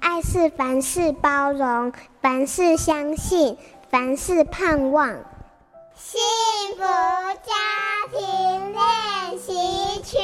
爱是凡事包容，凡事相信，凡事盼望。幸福家庭练习曲。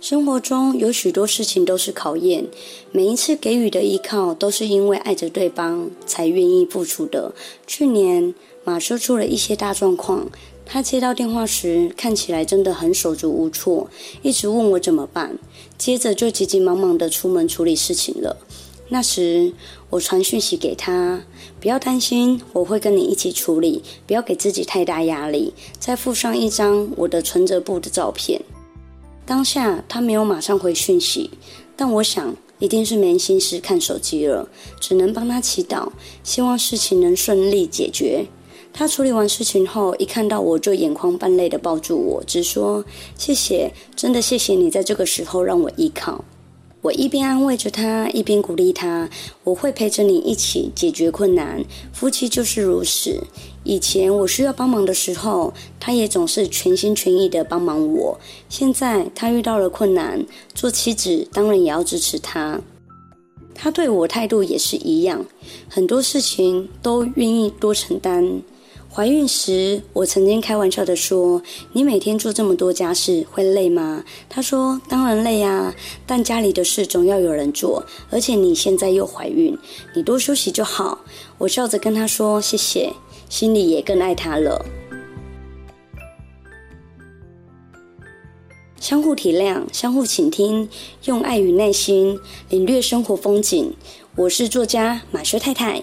生活中有许多事情都是考验，每一次给予的依靠都是因为爱着对方才愿意付出的。去年马修出了一些大状况，他接到电话时看起来真的很手足无措，一直问我怎么办，接着就急急忙忙的出门处理事情了。那时我传讯息给他，不要担心，我会跟你一起处理，不要给自己太大压力，再附上一张我的存折簿的照片。当下他没有马上回讯息，但我想一定是没心思看手机了，只能帮他祈祷，希望事情能顺利解决。他处理完事情后，一看到我就眼眶泛泪的抱住我，直说谢谢，真的谢谢你在这个时候让我依靠。我一边安慰着他，一边鼓励他：“我会陪着你一起解决困难，夫妻就是如此。以前我需要帮忙的时候，他也总是全心全意的帮忙我。现在他遇到了困难，做妻子当然也要支持他。他对我态度也是一样，很多事情都愿意多承担。”怀孕时，我曾经开玩笑的说：“你每天做这么多家事，会累吗？”他说：“当然累啊，但家里的事总要有人做，而且你现在又怀孕，你多休息就好。”我笑着跟他说：“谢谢。”心里也更爱他了。相互体谅，相互倾听，用爱与耐心领略生活风景。我是作家马修太太。